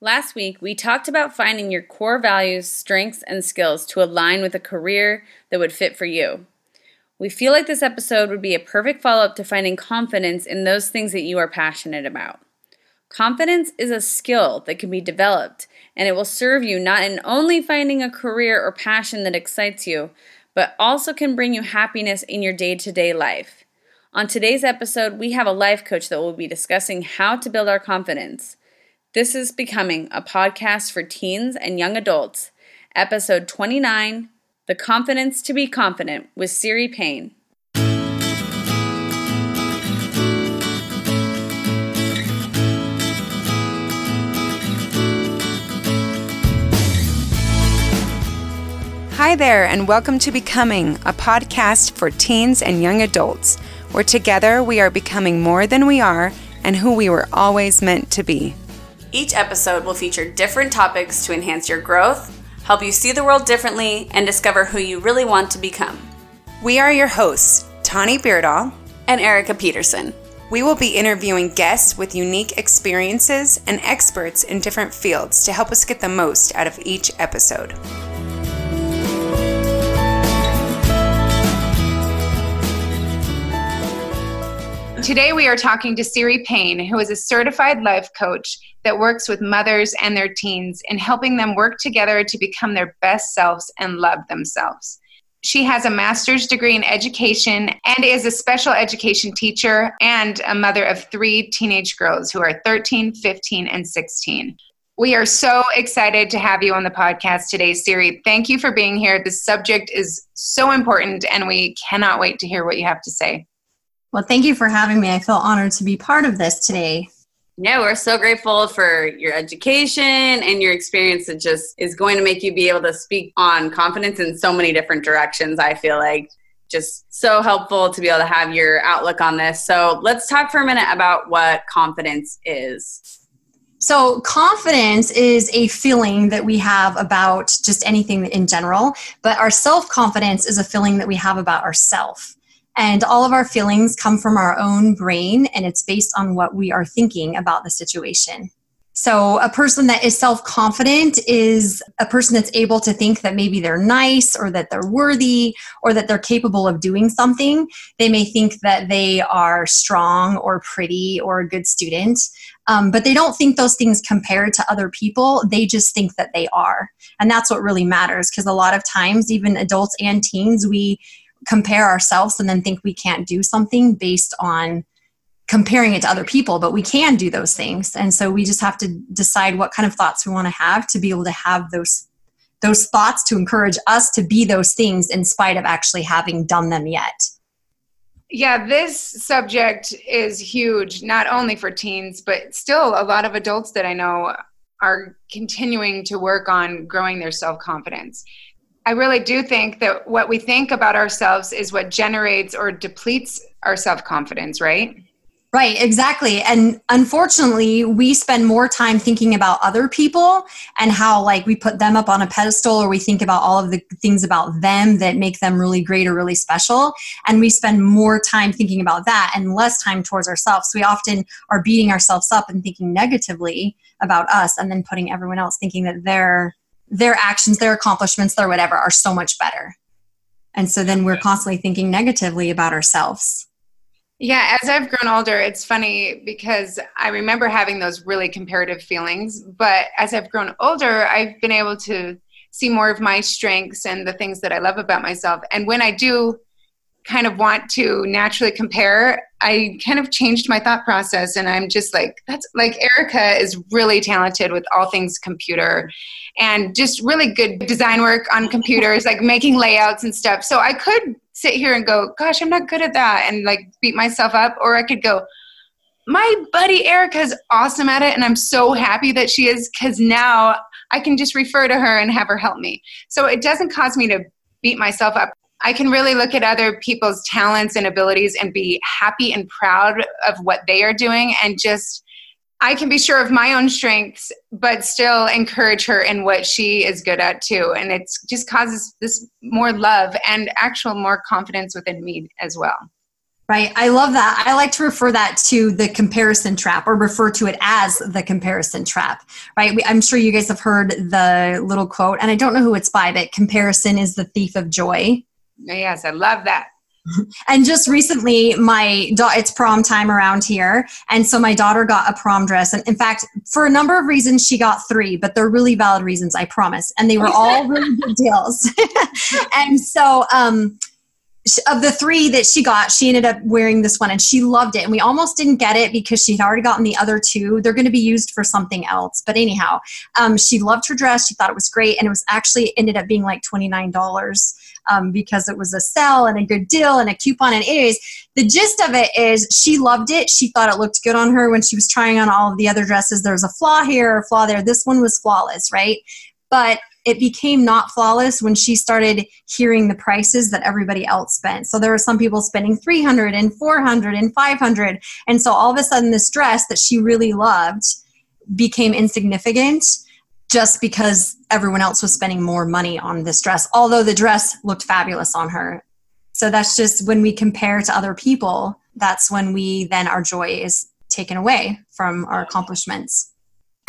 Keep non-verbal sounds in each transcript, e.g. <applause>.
Last week, we talked about finding your core values, strengths, and skills to align with a career that would fit for you. We feel like this episode would be a perfect follow up to finding confidence in those things that you are passionate about. Confidence is a skill that can be developed, and it will serve you not in only finding a career or passion that excites you, but also can bring you happiness in your day to day life. On today's episode, we have a life coach that will be discussing how to build our confidence. This is becoming a podcast for teens and young adults, episode 29 The Confidence to Be Confident with Siri Payne. Hi there, and welcome to Becoming, a podcast for teens and young adults, where together we are becoming more than we are and who we were always meant to be. Each episode will feature different topics to enhance your growth, help you see the world differently, and discover who you really want to become. We are your hosts, Tani Beardall and Erica Peterson. We will be interviewing guests with unique experiences and experts in different fields to help us get the most out of each episode. Today, we are talking to Siri Payne, who is a certified life coach that works with mothers and their teens in helping them work together to become their best selves and love themselves. She has a master's degree in education and is a special education teacher and a mother of three teenage girls who are 13, 15, and 16. We are so excited to have you on the podcast today, Siri. Thank you for being here. The subject is so important, and we cannot wait to hear what you have to say. Well, thank you for having me. I feel honored to be part of this today. Yeah, we're so grateful for your education and your experience that just is going to make you be able to speak on confidence in so many different directions. I feel like just so helpful to be able to have your outlook on this. So, let's talk for a minute about what confidence is. So, confidence is a feeling that we have about just anything in general, but our self confidence is a feeling that we have about ourself. And all of our feelings come from our own brain, and it's based on what we are thinking about the situation. So, a person that is self confident is a person that's able to think that maybe they're nice or that they're worthy or that they're capable of doing something. They may think that they are strong or pretty or a good student, um, but they don't think those things compared to other people. They just think that they are. And that's what really matters because a lot of times, even adults and teens, we compare ourselves and then think we can't do something based on comparing it to other people but we can do those things. And so we just have to decide what kind of thoughts we want to have to be able to have those those thoughts to encourage us to be those things in spite of actually having done them yet. Yeah this subject is huge not only for teens but still a lot of adults that i know are continuing to work on growing their self-confidence I really do think that what we think about ourselves is what generates or depletes our self confidence, right? Right, exactly. And unfortunately, we spend more time thinking about other people and how, like, we put them up on a pedestal or we think about all of the things about them that make them really great or really special. And we spend more time thinking about that and less time towards ourselves. So We often are beating ourselves up and thinking negatively about us and then putting everyone else thinking that they're their actions, their accomplishments, their whatever are so much better. And so then we're constantly thinking negatively about ourselves. Yeah, as I've grown older, it's funny because I remember having those really comparative feelings. But as I've grown older, I've been able to see more of my strengths and the things that I love about myself. And when I do kind of want to naturally compare, I kind of changed my thought process and I'm just like, that's like Erica is really talented with all things computer and just really good design work on computers, like making layouts and stuff. So I could sit here and go, gosh, I'm not good at that and like beat myself up. Or I could go, my buddy Erica is awesome at it and I'm so happy that she is because now I can just refer to her and have her help me. So it doesn't cause me to beat myself up. I can really look at other people's talents and abilities and be happy and proud of what they are doing and just I can be sure of my own strengths, but still encourage her in what she is good at too. And it just causes this more love and actual more confidence within me as well. Right. I love that. I like to refer that to the comparison trap or refer to it as the comparison trap. Right. I'm sure you guys have heard the little quote, and I don't know who it's by, but comparison is the thief of joy. Yes, I love that. and just recently my daughter it's prom time around here and so my daughter got a prom dress and in fact for a number of reasons she got three but they're really valid reasons i promise and they were <laughs> all really good deals <laughs> and so um of the three that she got, she ended up wearing this one and she loved it. And we almost didn't get it because she had already gotten the other two. They're going to be used for something else. But anyhow, um, she loved her dress. She thought it was great. And it was actually ended up being like $29 um, because it was a sale and a good deal and a coupon. And anyways, the gist of it is she loved it. She thought it looked good on her when she was trying on all of the other dresses. There's a flaw here, a flaw there. This one was flawless, right? But it became not flawless when she started hearing the prices that everybody else spent. So there were some people spending 300 and 400 and 500. And so all of a sudden this dress that she really loved became insignificant just because everyone else was spending more money on this dress, although the dress looked fabulous on her. So that's just when we compare to other people, that's when we then our joy is taken away from our accomplishments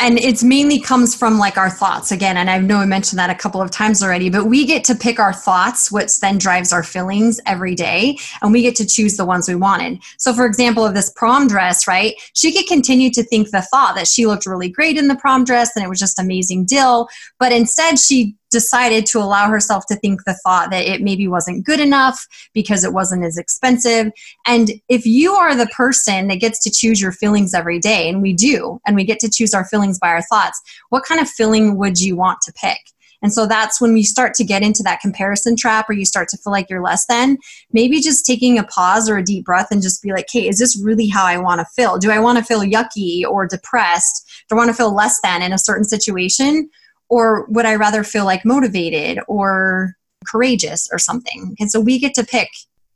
and it's mainly comes from like our thoughts again and i know i mentioned that a couple of times already but we get to pick our thoughts which then drives our feelings every day and we get to choose the ones we wanted so for example of this prom dress right she could continue to think the thought that she looked really great in the prom dress and it was just amazing deal but instead she decided to allow herself to think the thought that it maybe wasn't good enough because it wasn't as expensive. And if you are the person that gets to choose your feelings every day, and we do, and we get to choose our feelings by our thoughts, what kind of feeling would you want to pick? And so that's when we start to get into that comparison trap or you start to feel like you're less than. Maybe just taking a pause or a deep breath and just be like, hey, is this really how I want to feel? Do I want to feel yucky or depressed? Do I want to feel less than in a certain situation? Or would I rather feel like motivated or courageous or something? And so we get to pick.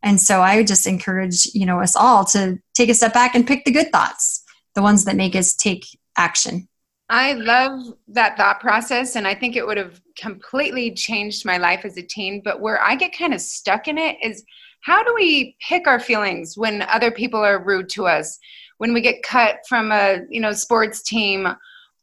And so I would just encourage, you know, us all to take a step back and pick the good thoughts, the ones that make us take action. I love that thought process, and I think it would have completely changed my life as a teen. But where I get kind of stuck in it is how do we pick our feelings when other people are rude to us, when we get cut from a you know sports team,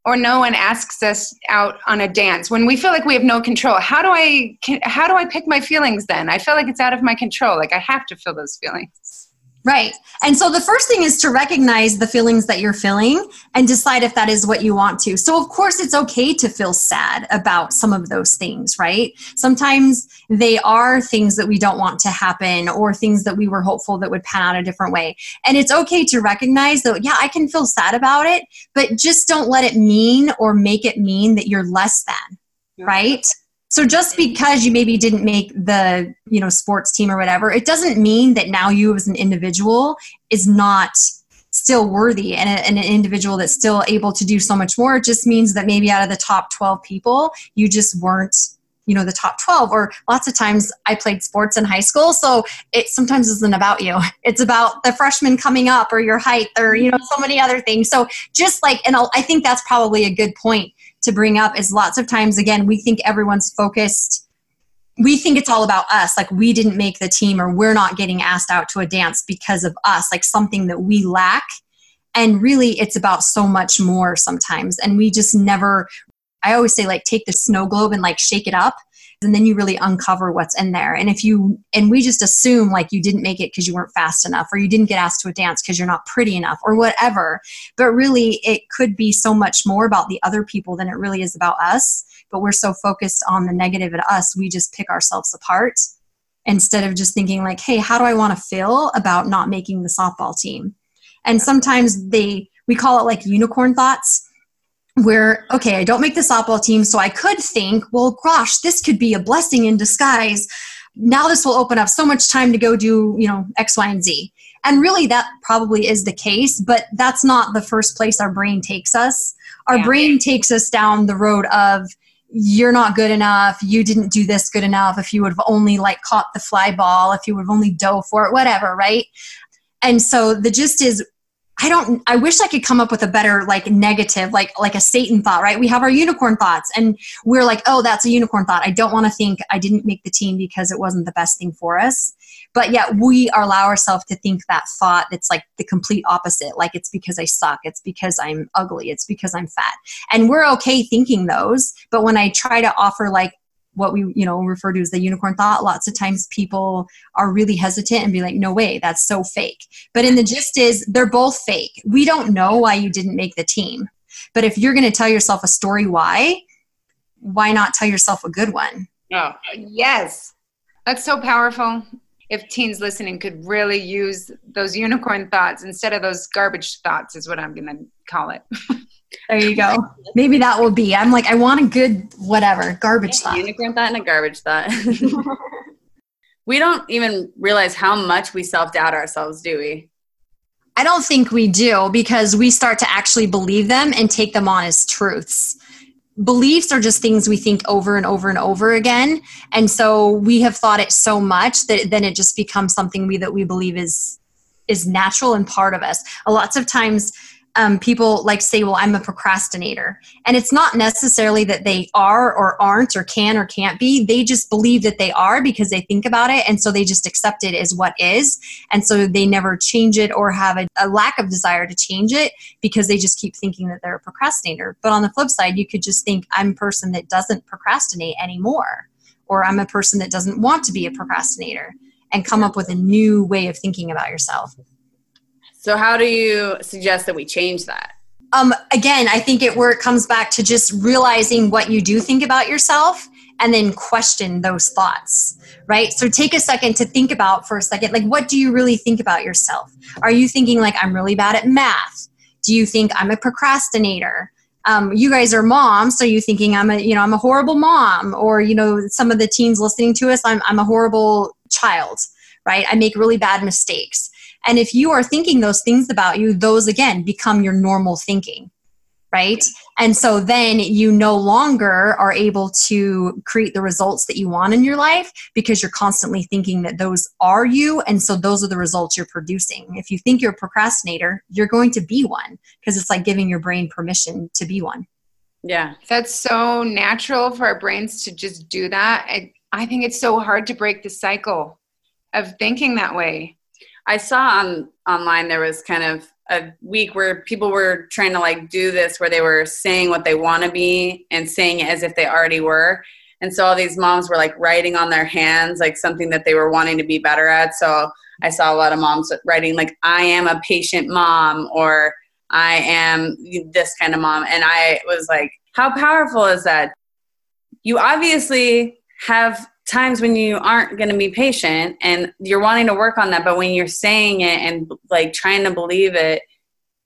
or no one asks us out on a dance. When we feel like we have no control how do i how do i pick my feelings then? I feel like it's out of my control. Like i have to feel those feelings Right. And so the first thing is to recognize the feelings that you're feeling and decide if that is what you want to. So, of course, it's okay to feel sad about some of those things, right? Sometimes they are things that we don't want to happen or things that we were hopeful that would pan out a different way. And it's okay to recognize that, yeah, I can feel sad about it, but just don't let it mean or make it mean that you're less than, right? So just because you maybe didn't make the, you know, sports team or whatever, it doesn't mean that now you as an individual is not still worthy. And, a, and, an individual that's still able to do so much more. It just means that maybe out of the top 12 people, you just weren't you know the top 12 or lots of times i played sports in high school so it sometimes isn't about you. <laughs> It's about the freshman coming up or your height or you know so many other things. So just like and i think that's probably a good point to bring up is lots of times again we think everyone's focused. We think it's all about us. Like we didn't make the team or we're not getting asked out to a dance because of us like something that we lack. And really it's about so much more sometimes. And we just never i always say like take the snow globe and like shake it up and then you really uncover what's in there. And if you and we just assume like you didn't make it because you weren't fast enough or you didn't get asked to a dance because you're not pretty enough or whatever. But really it could be so much more about the other people than it really is about us. But we're so focused on the negative at us we just pick ourselves apart instead of just thinking like hey how do i want to feel about not making the softball team? And sometimes they we call it like unicorn thoughts where okay i don't make the softball team so i could think well gosh this could be a blessing in disguise. Now this will open up so much time to go do you know x y and z. And really that probably is the case but that's not the first place our brain takes us. Our yeah. brain takes us down the road of you're not good enough. You didn't do this good enough. If you would have only like caught the fly ball if you would have only dove for it whatever right? And so the gist is I don't I wish I could come up with a better like negative like like a satan thought, right? We have our unicorn thoughts and we're like, "Oh, that's a unicorn thought. I don't want to think I didn't make the team because it wasn't the best thing for us." but yet we allow ourselves to think that thought that's like the complete opposite like it's because i suck it's because i'm ugly it's because i'm fat and we're okay thinking those but when i try to offer like what we you know refer to as the unicorn thought lots of times people are really hesitant and be like no way that's so fake. But in the gist is they're both fake. We don't know why you didn't make the team. But if you're going to tell yourself a story why why not tell yourself a good one? Oh yes. That's so powerful. If teens listening could really use those unicorn thoughts instead of those garbage thoughts is what i'm going to call it <laughs> There you go. <laughs> Maybe that will be. I'm like, I want a good whatever garbage yeah, thought. Unicorn thought and a garbage thought. <laughs> we don't even realize how much we self doubt ourselves, do we? I don't think we do because we start to actually believe them and take them on as truths. Beliefs are just things we think over and over and over again. And so we have thought it so much that then it just becomes something we that we believe is is natural and part of us. A lots of times um, people like say, well, I'm a procrastinator. And it's not necessarily that they are or aren't or can or can't be. They just believe that they are because they think about it. And so they just accept it as what is. And so they never change it or have a, a lack of desire to change it because they just keep thinking that they're a procrastinator. But on the flip side, you could just think, I'm a person that doesn't procrastinate anymore. Or I'm a person that doesn't want to be a procrastinator and come up with a new way of thinking about yourself. So, how do you suggest that we change that? Um, again, I think it where it comes back to just realizing what you do think about yourself and then question those thoughts, right? So take a second to think about for a second, like what do you really think about yourself? Are you thinking like I'm really bad at math? Do you think I'm a procrastinator? Um, you guys are moms, so you thinking I'm a you know I'm a horrible mom, or you know some of the teens listening to us, I'm I'm a horrible child, right? I make really bad mistakes. And if you are thinking those things about you, those again become your normal thinking, right? And so then you no longer are able to create the results that you want in your life because you're constantly thinking that those are you. And so those are the results you're producing. If you think you're a procrastinator, you're going to be one because it's like giving your brain permission to be one. Yeah. That's so natural for our brains to just do that. I, I think it's so hard to break the cycle of thinking that way. I saw on online there was kind of a week where people were trying to like do this where they were saying what they want to be and saying it as if they already were. And so all these moms were like writing on their hands like something that they were wanting to be better at. So I saw a lot of moms writing like I am a patient mom or I am this kind of mom and I was like how powerful is that? You obviously have times when you aren't going to be patient and you're wanting to work on that but when you're saying it and like trying to believe it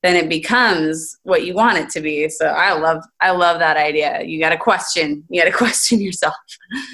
then it becomes what you want it to be. So i love i love that idea. You got to question you got to <laughs> question yourself.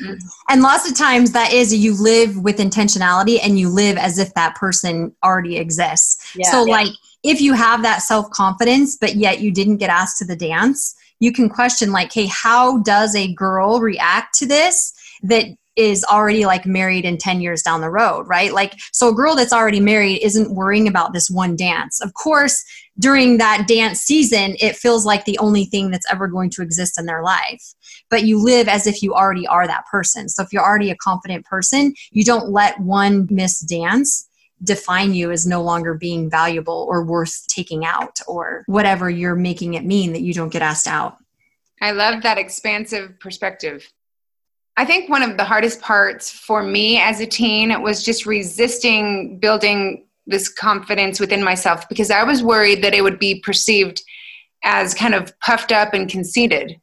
Mm-hmm. And lots of times that is you live with intentionality and you live as if that person already exists. Yeah, so yeah. like if you have that self-confidence but yet you didn't get asked to the dance you can question like hey how does a girl react to this that is already like married and 10 years down the road, right? Like, so a girl that's already married isn't worrying about this one dance. Of course, during that dance season, it feels like the only thing that's ever going to exist in their life. But you live as if you already are that person. So if you're already a confident person, you don't let one miss dance define you as no longer being valuable or worth taking out or whatever you're making it mean that you don't get asked out. I love that expansive perspective. I think one of the hardest parts for me as a teen was just resisting building this confidence within myself because I was worried that it would be perceived as kind of puffed up and conceited.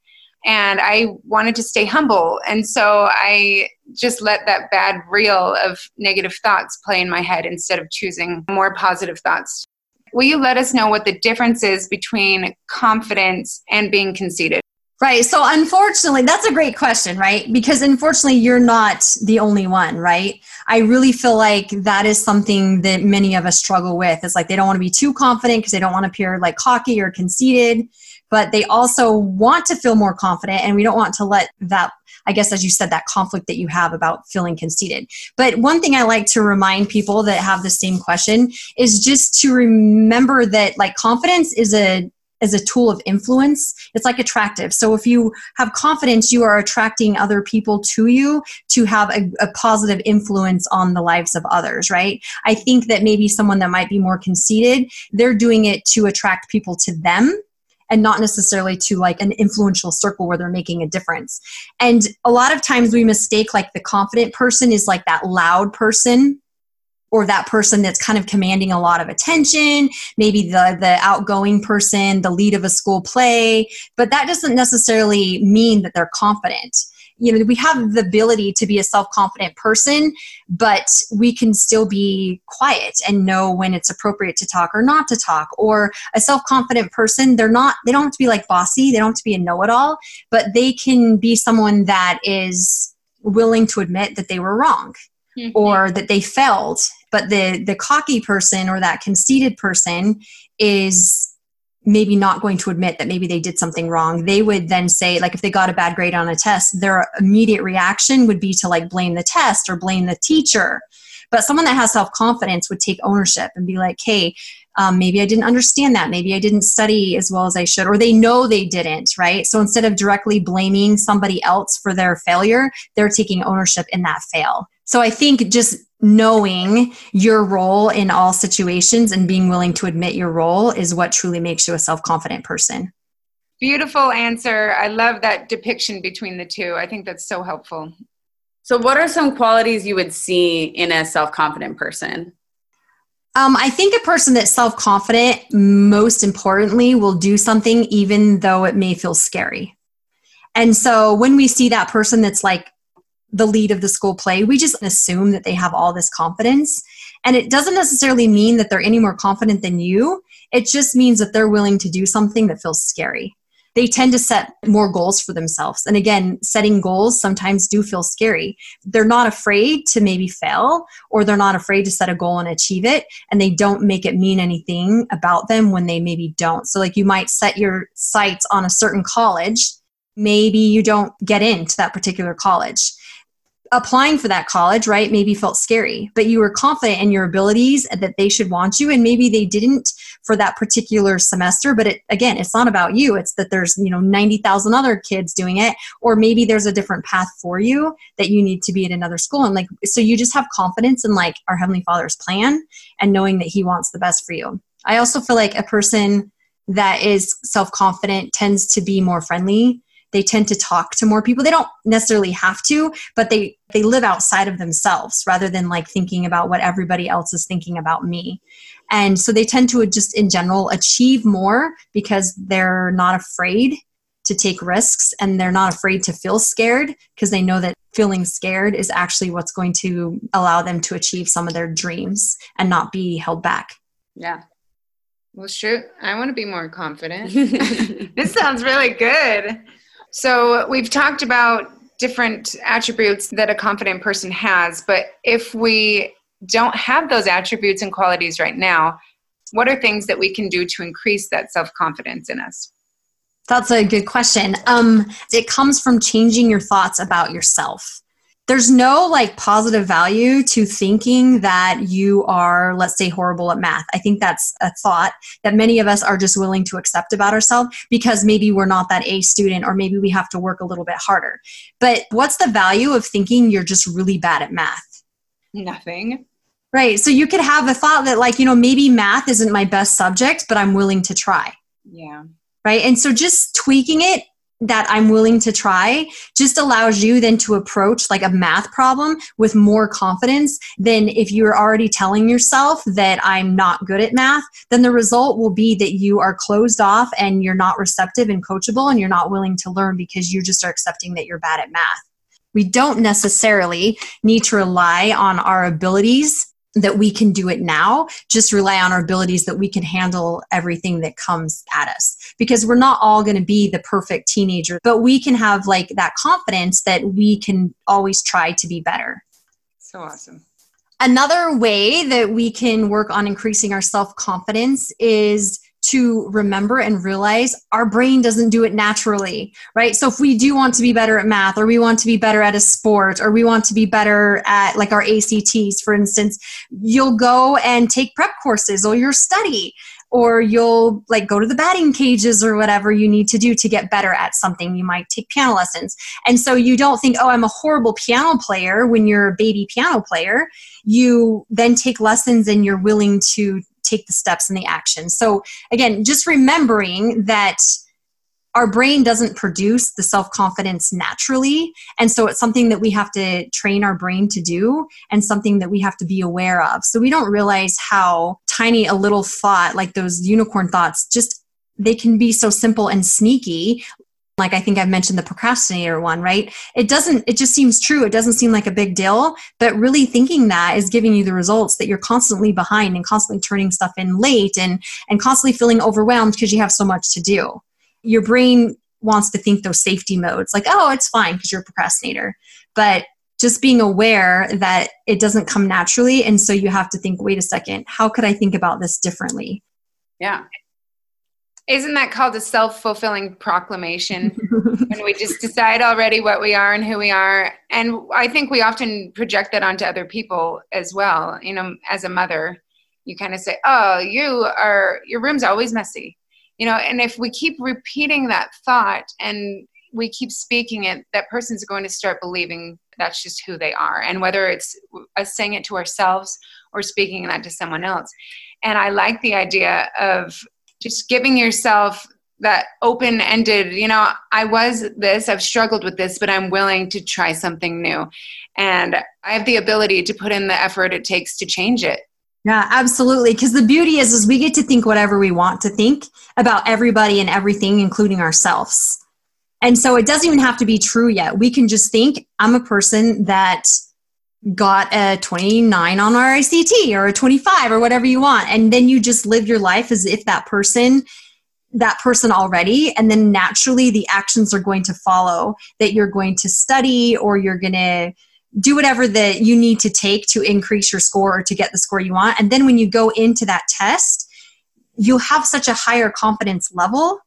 And I wanted to stay humble. And so I just let that bad reel of negative thoughts play in my head instead of choosing more positive thoughts. Will you let us know what the difference is between confidence and being conceited? Right. So, unfortunately, that's a great question, right? Because unfortunately, you're not the only one, right? I really feel like that is something that many of us struggle with. It's like they don't want to be too confident because they don't want to appear like cocky or conceited, but they also want to feel more confident, and we don't want to let that. I guess, as you said, that conflict that you have about feeling conceited. But one thing I like to remind people that have the same question is just to remember that, like, confidence is a as a tool of influence it's like attractive. So if you have confidence you are attracting other people to you to have a, a, positive influence on the lives of others right? I think that maybe someone that might be more conceited they're doing it to attract people to them and not necessarily to like an influential circle where they're making a difference. And a lot of times we mistake like the confident person is like that loud person or that person that's kind of commanding a lot of attention maybe the the outgoing person the lead of a school play but that doesn't necessarily mean that they're confident you know we have the ability to be a self-confident person but we can still be quiet and know when it's appropriate to talk or not to talk or a self-confident person they're not they don't have to be like bossy they don't have to be a know-it-all but they can be someone that is willing to admit that they were wrong mm-hmm. or that they failed but the the cocky person or that conceited person is maybe not going to admit that maybe they did something wrong. They would then say like if they got a bad grade on a test their immediate reaction would be to like blame the test or blame the teacher. But someone that has self-confidence would take ownership and be like hey um, maybe i didn't understand that. Maybe i didn't study as well as i should or they know they didn't right? So instead of directly blaming somebody else for their failure they're taking ownership in that fail. So I think just knowing your role in all situations and being willing to admit your role is what truly makes you a self confident person. Beautiful answer. I love that depiction between the two. I think that's so helpful. So, what are some qualities you would see in a self confident person? Um, I think a person that's self confident, most importantly, will do something even though it may feel scary. And so when we see that person that's like the lead of the school play, we just assume that they have all this confidence. And it doesn't necessarily mean that they're any more confident than you. It just means that they're willing to do something that feels scary. They tend to set more goals for themselves. And again, setting goals sometimes do feel scary. They're not afraid to maybe fail, or they're not afraid to set a goal and achieve it. And they don't make it mean anything about them when they maybe don't. So, like, you might set your sights on a certain college. Maybe you don't get into that particular college applying for that college, right, maybe felt scary, but you were confident in your abilities that they should want you. And maybe they didn't for that particular semester. But it, again, it's not about you. It's that there's, you know, 90,000 other kids doing it. Or maybe there's a different path for you that you need to be at another school. And like, so you just have confidence in like our Heavenly Father's plan and knowing that He wants the best for you. I also feel like a person that is self confident tends to be more friendly they tend to talk to more people they don't necessarily have to but they they live outside of themselves rather than like thinking about what everybody else is thinking about me and so they tend to just in general achieve more because they're not afraid to take risks and they're not afraid to feel scared because they know that feeling scared is actually what's going to allow them to achieve some of their dreams and not be held back yeah well, shoot, I want to be more confident. <laughs> <laughs> this sounds really good. So we've talked about different attributes that a confident person has, but if we don't have those attributes and qualities right now, what are things that we can do to increase that self confidence in us? That's a good question. Um, it comes from changing your thoughts about yourself there's no like positive value to thinking that you are let's say horrible at math. I think that's a thought that many of us are just willing to accept about ourselves because maybe we're not that a student or maybe we have to work a little bit harder. But what's the value of thinking you're just really bad at math? Nothing. Right. So you could have a thought that like you know maybe math isn't my best subject but i'm willing to try. Yeah. Right? And so just tweaking it that I'm willing to try just allows you then to approach like a math problem with more confidence than if you're already telling yourself that I'm not good at math, then the result will be that you are closed off and you're not receptive and coachable and you're not willing to learn because you just are accepting that you're bad at math. We don't necessarily need to rely on our abilities that we can do it now just rely on our abilities that we can handle everything that comes at us because we're not all going to be the perfect teenager but we can have like that confidence that we can always try to be better. So awesome. Another way that we can work on increasing our self-confidence is to remember and realize our brain doesn't do it naturally, right? So if we do want to be better at math, or we want to be better at a sport, or we want to be better at like our ACTs, for instance, you'll go and take prep courses or you'll study or you'll like go to the batting cages or whatever you need to do to get better at something. You might take piano lessons. And so you don't think, oh, I'm a horrible piano player when you're a baby piano player. You then take lessons and you're willing to take the steps and the action. So again, just remembering that our brain doesn't produce the self confidence naturally. And so it's something that we have to train our brain to do and something that we have to be aware of. So we don't realize how tiny a little thought, like those unicorn thoughts, just they can be so simple and sneaky. Like i think i've mentioned the procrastinator one right? It doesn't it just seems true. It doesn't seem like a big deal. But really thinking that is giving you the results that you're constantly behind and constantly turning stuff in late and and constantly feeling overwhelmed because you have so much to do your brain wants to think those safety modes like oh it's fine because you're a procrastinator. But just being aware that it doesn't come naturally and so you have to think wait a second how could i think about this differently? Yeah. Isn't that called a self-fulfilling proclamation? <laughs> When we just decide already what we are and who we are and i think we often project that onto other people as well. You know as a mother you kind of say oh you are your room's always messy you know and if we keep repeating that thought and we keep speaking it that person's going to start believing that's just who they are. And whether it's us saying it to ourselves or speaking that to someone else. And i like the idea of just giving yourself that open ended you know i was this i've struggled with this but i'm willing to try something new. And i have the ability to put in the effort it takes to change it yeah, absolutely. Because the beauty is, is we get to think whatever we want to think about everybody and everything, including ourselves. And so it doesn't even have to be true yet. We can just think, I'm a person that got a 29 on our ACT or a 25 or whatever you want. And then you just live your life as if that person that person already and then naturally the actions are going to follow that you're going to study or you're going to do whatever that you need to take to increase your score or to get the score you want. And then when you go into that test, you'll have such a higher confidence level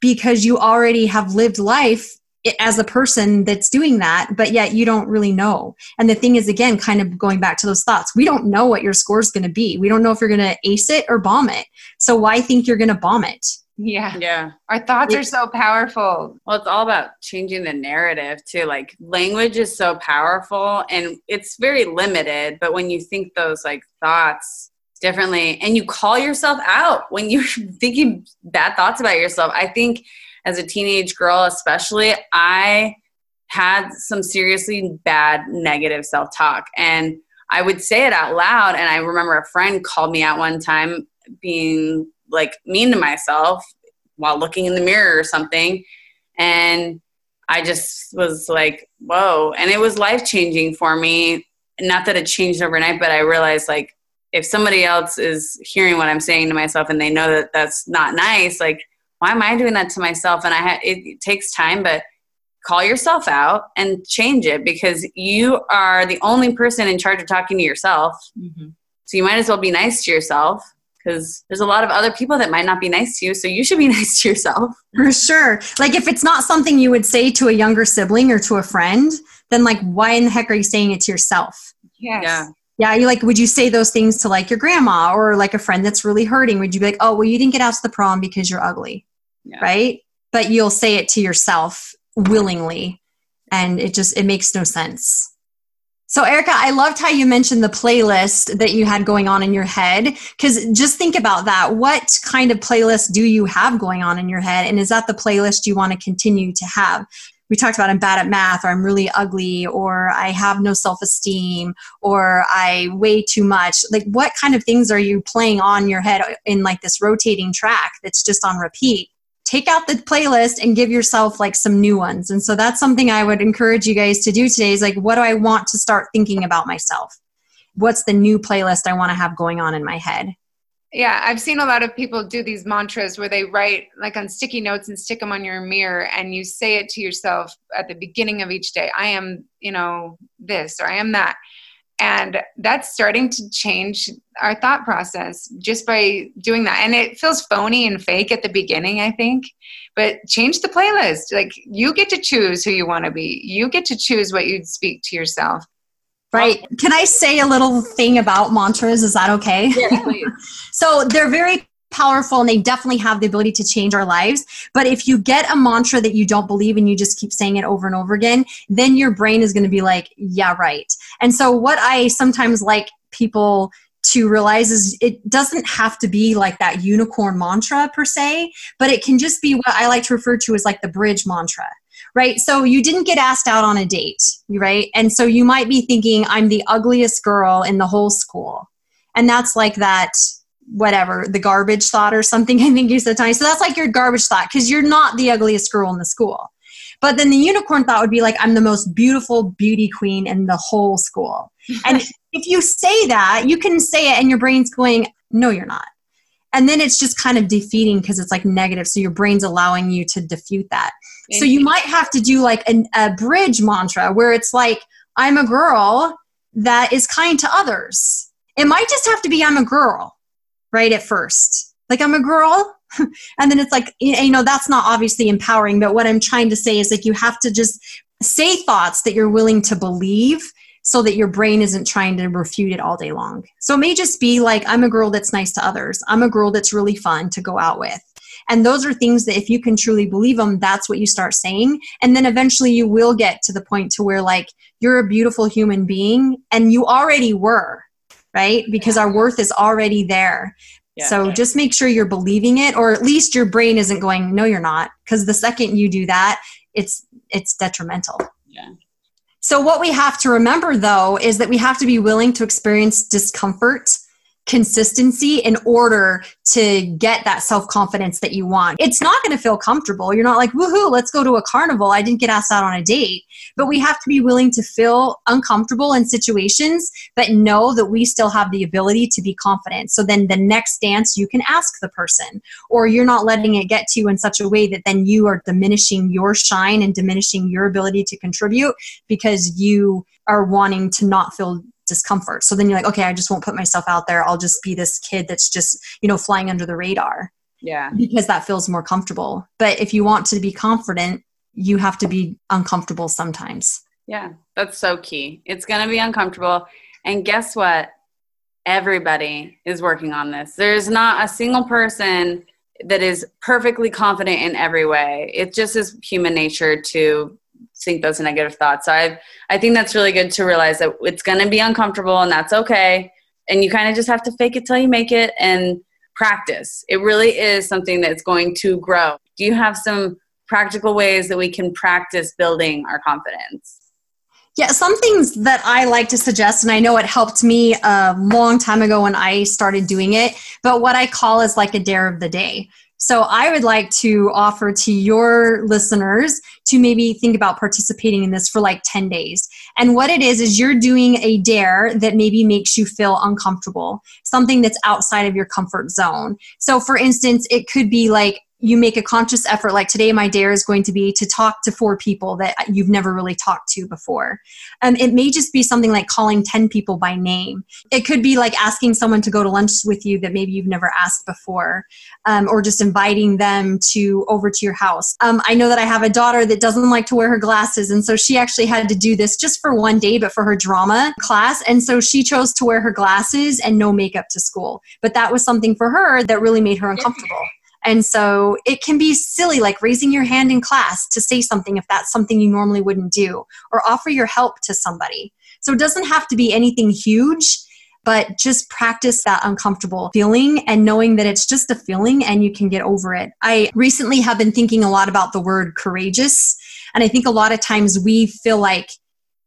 because you already have lived life as a person that's doing that, but yet you don't really know. And the thing is, again, kind of going back to those thoughts, we don't know what your score is going to be. We don't know if you're going to ace it or bomb it. So why think you're going to bomb it? Yeah. Yeah. Our thoughts are so powerful. Well, it's all about changing the narrative too. Like language is so powerful and it's very limited, but when you think those like thoughts differently and you call yourself out when you're <laughs> thinking bad thoughts about yourself, I think as a teenage girl, especially, I had some seriously bad negative self talk. And I would say it out loud. And I remember a friend called me out one time being like mean to myself while looking in the mirror or something. And I just was like, whoa. And it was life changing for me. Not that it changed overnight, but I realized like if somebody else is hearing what I'm saying to myself and they know that that's not nice, like, why am I doing that to myself? And I ha- it, takes time, but call yourself out and change it because you are the only person in charge of talking to yourself. Mm-hmm. So you might as well be nice to yourself because there's a lot of other people that might not be nice to you. So you should be <laughs> nice to yourself. For sure. Like if it's not something you would say to a younger sibling or to a friend, then like why in the heck are you saying it to yourself? Yes. Yeah. Yeah, you like would you say those things to like your grandma or like a friend that's really hurting? Would you be like, "Oh, well you didn't get out to the prom because you're ugly." Yeah. Right? But you'll say it to yourself willingly and it just it makes no sense. So, Erica, I loved how you mentioned the playlist that you had going on in your head. Because just think about that. What kind of playlist do you have going on in your head? And is that the playlist you want to continue to have? We talked about I'm bad at math, or I'm really ugly, or I have no self esteem, or I weigh too much. Like, what kind of things are you playing on your head in like this rotating track that's just on repeat? Take out the playlist and give yourself like some new ones. And so that's something I would encourage you guys to do today is like, what do I want to start thinking about myself? What's the new playlist I want to have going on in my head? Yeah, I've seen a lot of people do these mantras where they write like on sticky notes and stick them on your mirror and you say it to yourself at the beginning of each day. I am, you know, this or I am that and that's starting to change our thought process just by doing that. And it feels phony and fake at the beginning i think but change the playlist. Like you get to choose who you want to be. You get to choose what you speak to yourself. Right. Can i say a little thing about mantras? Is that okay? Yeah, <laughs> so they're very powerful and they definitely have the ability to change our lives. But if you get a mantra that you don't believe and you just keep saying it over and over again, then your brain is going to be like, yeah, right. And so, what I sometimes like people to realize is it doesn't have to be like that unicorn mantra per se, but it can just be what I like to refer to as like the bridge mantra right? So you didn't get asked out on a date, right? And so you might be thinking, I'm the ugliest girl in the whole school. And that's like that, whatever, the garbage thought or something, <laughs> I think you said, Tani. So that's like your garbage thought because you're not the ugliest girl in the school. But then the unicorn thought would be like, I'm the most beautiful beauty queen in the whole school. <laughs> and if you say that, you can say it and your brain's going, no, you're not. And then it's just kind of defeating because it's like negative. So your brain's allowing you to defute that. So you might have to do like an, a bridge mantra where it's like, I'm a girl that is kind to others. It might just have to be, I'm a girl, right? At first. Like, I'm a girl. <laughs> and then it's like, you know, that's not obviously empowering. But what I'm trying to say is like, you have to just say thoughts that you're willing to believe so that your brain isn't trying to refute it all day long. So it may just be like, I'm a girl that's nice to others. I'm a girl that's really fun to go out with. And those are things that if you can truly believe them, that's what you start saying. And then eventually you will get to the point to where like you're a beautiful human being and you already were, right? Because our worth is already there. Yeah, so just make sure you're believing it or at least your brain isn't going, no, you're not. Because the second you do that, it's it's detrimental. Yeah. So what we have to remember though is that we have to be willing to experience discomfort consistency in order to get that self confidence that you want. It's not going to feel comfortable. You're not like, woohoo, let's go to a carnival. I didn't get asked out on a date. But we have to be willing to feel uncomfortable in situations, but know that we still have the ability to be confident. So then the next dance, you can ask the person, or you're not letting it get to you in such a way that then you are diminishing your shine and diminishing your ability to contribute because you are wanting to not feel discomfort. So then you're like, okay, I just won't put myself out there. I'll just be this kid that's just, you know, flying under the radar. Yeah. Because that feels more comfortable. But if you want to be confident, you have to be uncomfortable sometimes. Yeah, that's so key. It's going to be uncomfortable. And guess what? Everybody is working on this. There's not a single person that is perfectly confident in every way. It just is human nature to think those negative thoughts. So I I think that's really good to realize that it's going to be uncomfortable and that's okay. And you kind of just have to fake it till you make it and practice. It really is something that's going to grow. Do you have some practical ways that we can practice building our confidence? Yeah, some things that I like to suggest, and I know it helped me a long time ago when I started doing it, but what I call is like a dare of the day. So I would like to offer to your listeners to maybe think about participating in this for like 10 days. And what it is, is you're doing a dare that maybe makes you feel uncomfortable, something that's outside of your comfort zone. So for instance, it could be like, you make a conscious effort like today my dare is going to be to talk to four people that you've never really talked to before. Um, it may just be something like calling 10 people by name. It could be like asking someone to go to lunch with you that maybe you've never asked before um, or just inviting them to over to your house. Um, i know that i have a daughter that doesn't like to wear her glasses and so she actually had to do this just for one day but for her drama class and so she chose to wear her glasses and no makeup to school. But that was something for her that really made her uncomfortable and so it can be silly, like raising your hand in class to say something if that's something you normally wouldn't do, or offer your help to somebody. So it doesn't have to be anything huge, but just practice that uncomfortable feeling and knowing that it's just a feeling and you can get over it. I recently have been thinking a lot about the word courageous. And I think a lot of times we feel like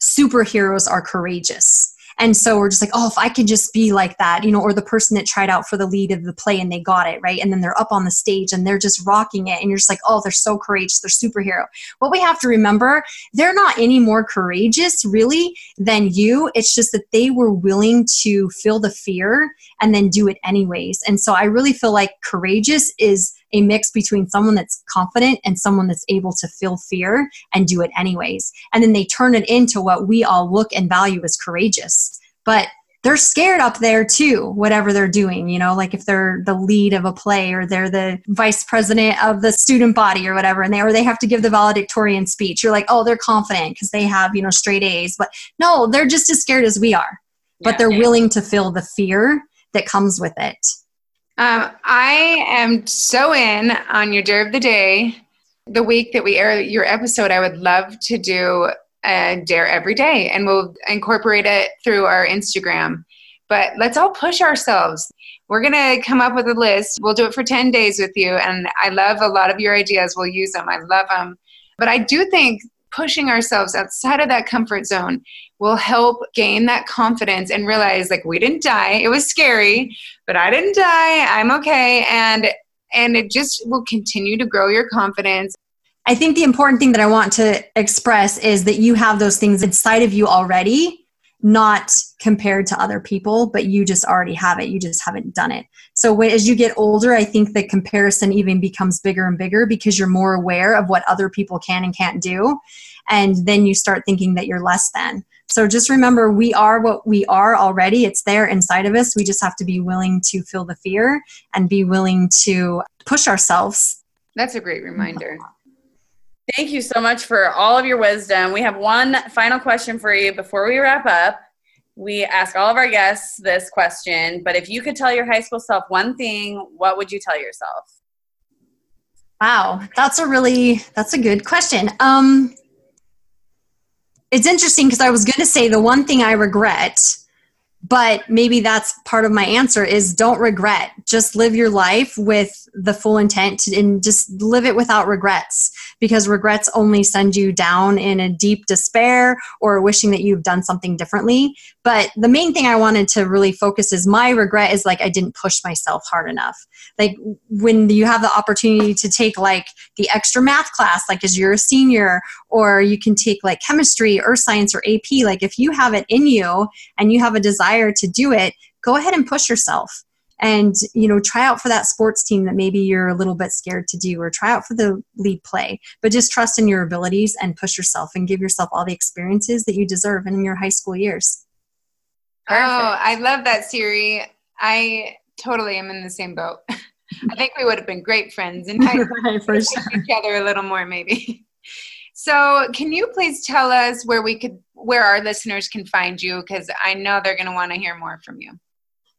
superheroes are courageous and so we're just like, oh, if I could just be like that, you know, or the person that tried out for the lead of the play and they got it, right? And then they're up on the stage and they're just rocking it. And you're just like, oh, they're so courageous. They're superhero. What we have to remember, they're not any more courageous really than you. It's just that they were willing to feel the fear and then do it anyways. And so I really feel like courageous is a mix between someone that's confident and someone that's able to feel fear and do it anyways. And then they turn it into what we all look and value as courageous. But they're scared up there too, whatever they're doing, you know, like if they're the lead of a play or they're the vice president of the student body or whatever, and they or they have to give the valedictorian speech. You're like, oh, they're confident because they have, you know, straight A's. But no, they're just as scared as we are. But yeah, they're yeah. willing to feel the fear that comes with it. Um, I am so in on your dare of the day. The week that we air your episode, I would love to do a dare every day and we'll incorporate it through our Instagram. But let's all push ourselves. We're going to come up with a list. We'll do it for 10 days with you. And I love a lot of your ideas. We'll use them. I love them. But I do think pushing ourselves outside of that comfort zone will help gain that confidence and realize like we didn't die. It was scary but i didn't die. I'm okay. And and it just will continue to grow your confidence. I think the important thing that i want to express is that you have those things inside of you already not compared to other people, but you just already have it. You just haven't done it. So as you get older, I think the comparison even becomes bigger and bigger because you're more aware of what other people can and can't do. And then you start thinking that you're less than. So just remember, we are what we are already. It's there inside of us. We just have to be willing to feel the fear and be willing to push ourselves. That's a great reminder. Mm-hmm. Thank you so much for all of your wisdom. We have one final question for you before we wrap up. We ask all of our guests this question, but if you could tell your high school self one thing, what would you tell yourself? Wow, that's a really that's a good question. Um it's interesting because I was going to say the one thing I regret but maybe that's part of my answer is don't regret just live your life with the full intent and just live it without regrets because regrets only send you down in a deep despair or wishing that you've done something differently. But the main thing i wanted to really focus is my regret is like i didn't push myself hard enough. Like when you have the opportunity to take like the extra math class like as you're a senior or you can take like chemistry or science or ap like if you have it in you and you have a desire to do it go ahead and push yourself and you know try out for that sports team that maybe you're a little bit scared to do or try out for the lead play. But just trust in your abilities and push yourself and give yourself all the experiences that you deserve in your high school years. Oh, Perfect. oh i love that Ceri. I totally am in the same boat. <laughs> I think we would have been great friends and <laughs> right, for sure. each other a little more maybe. <laughs> So can you please tell us where we could where our listeners can find you? Because i know they're going to want to hear more from you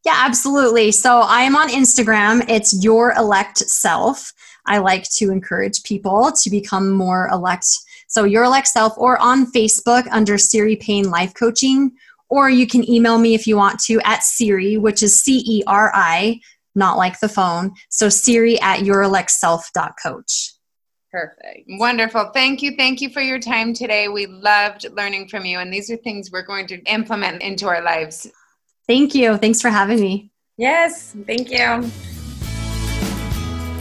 yeah, absolutely. So I am on Instagram. It's your elect self. I like to encourage people to become more elect. So your elect self, or on Facebook under Ceri Payne Life Coaching, or you can email me if you want to at Ceri, which is C E R I, not like the phone. So Ceri at yourElectSelf.coach. Perfect. Wonderful. Thank you. Thank you for your time today. We loved learning from you, and these are things we're going to implement into our lives. Thank you. Thanks for having me. Yes, thank you.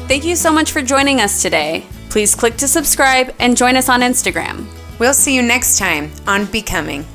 Thank you so much for joining us today. Please click to subscribe and join us on Instagram. We'll see you next time on Becoming.